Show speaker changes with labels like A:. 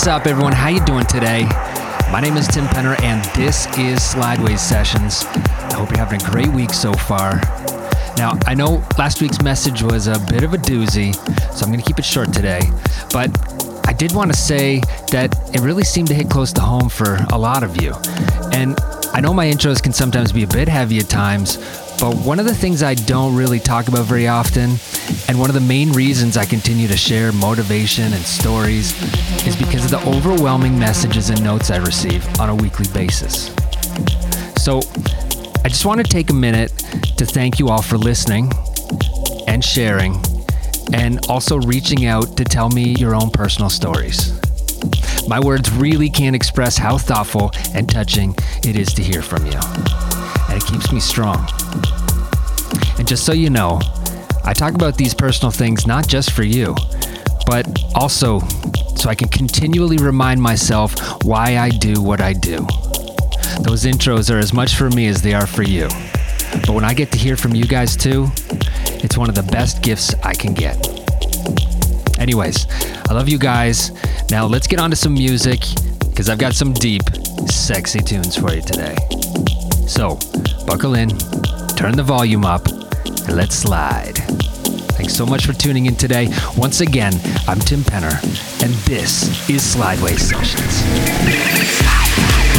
A: What's up, everyone? How you doing today? My name is Tim Penner, and this is Slideways Sessions. I hope you're having a great week so far. Now, I know last week's message was a bit of a doozy, so I'm going to keep it short today. But I did want to say that it really seemed to hit close to home for a lot of you. And I know my intros can sometimes be a bit heavy at times, but one of the things I don't really talk about very often, and one of the main reasons I continue to share motivation and stories, is because of the overwhelming messages and notes I receive on a weekly basis. So, I just want to take a minute to thank you all for listening and sharing, and also reaching out to tell me your own personal stories. My words really can't express how thoughtful and touching it is to hear from you, and it keeps me strong. Just so you know, I talk about these personal things not just for you, but also so I can continually remind myself why I do what I do. Those intros are as much for me as they are for you. But when I get to hear from you guys too, it's one of the best gifts I can get. Anyways, I love you guys. Now let's get on to some music because I've got some deep, sexy tunes for you today. So, buckle in, turn the volume up, let's slide. Thanks so much for tuning in today. Once again, I'm Tim Penner, and this is Slideways Sessions.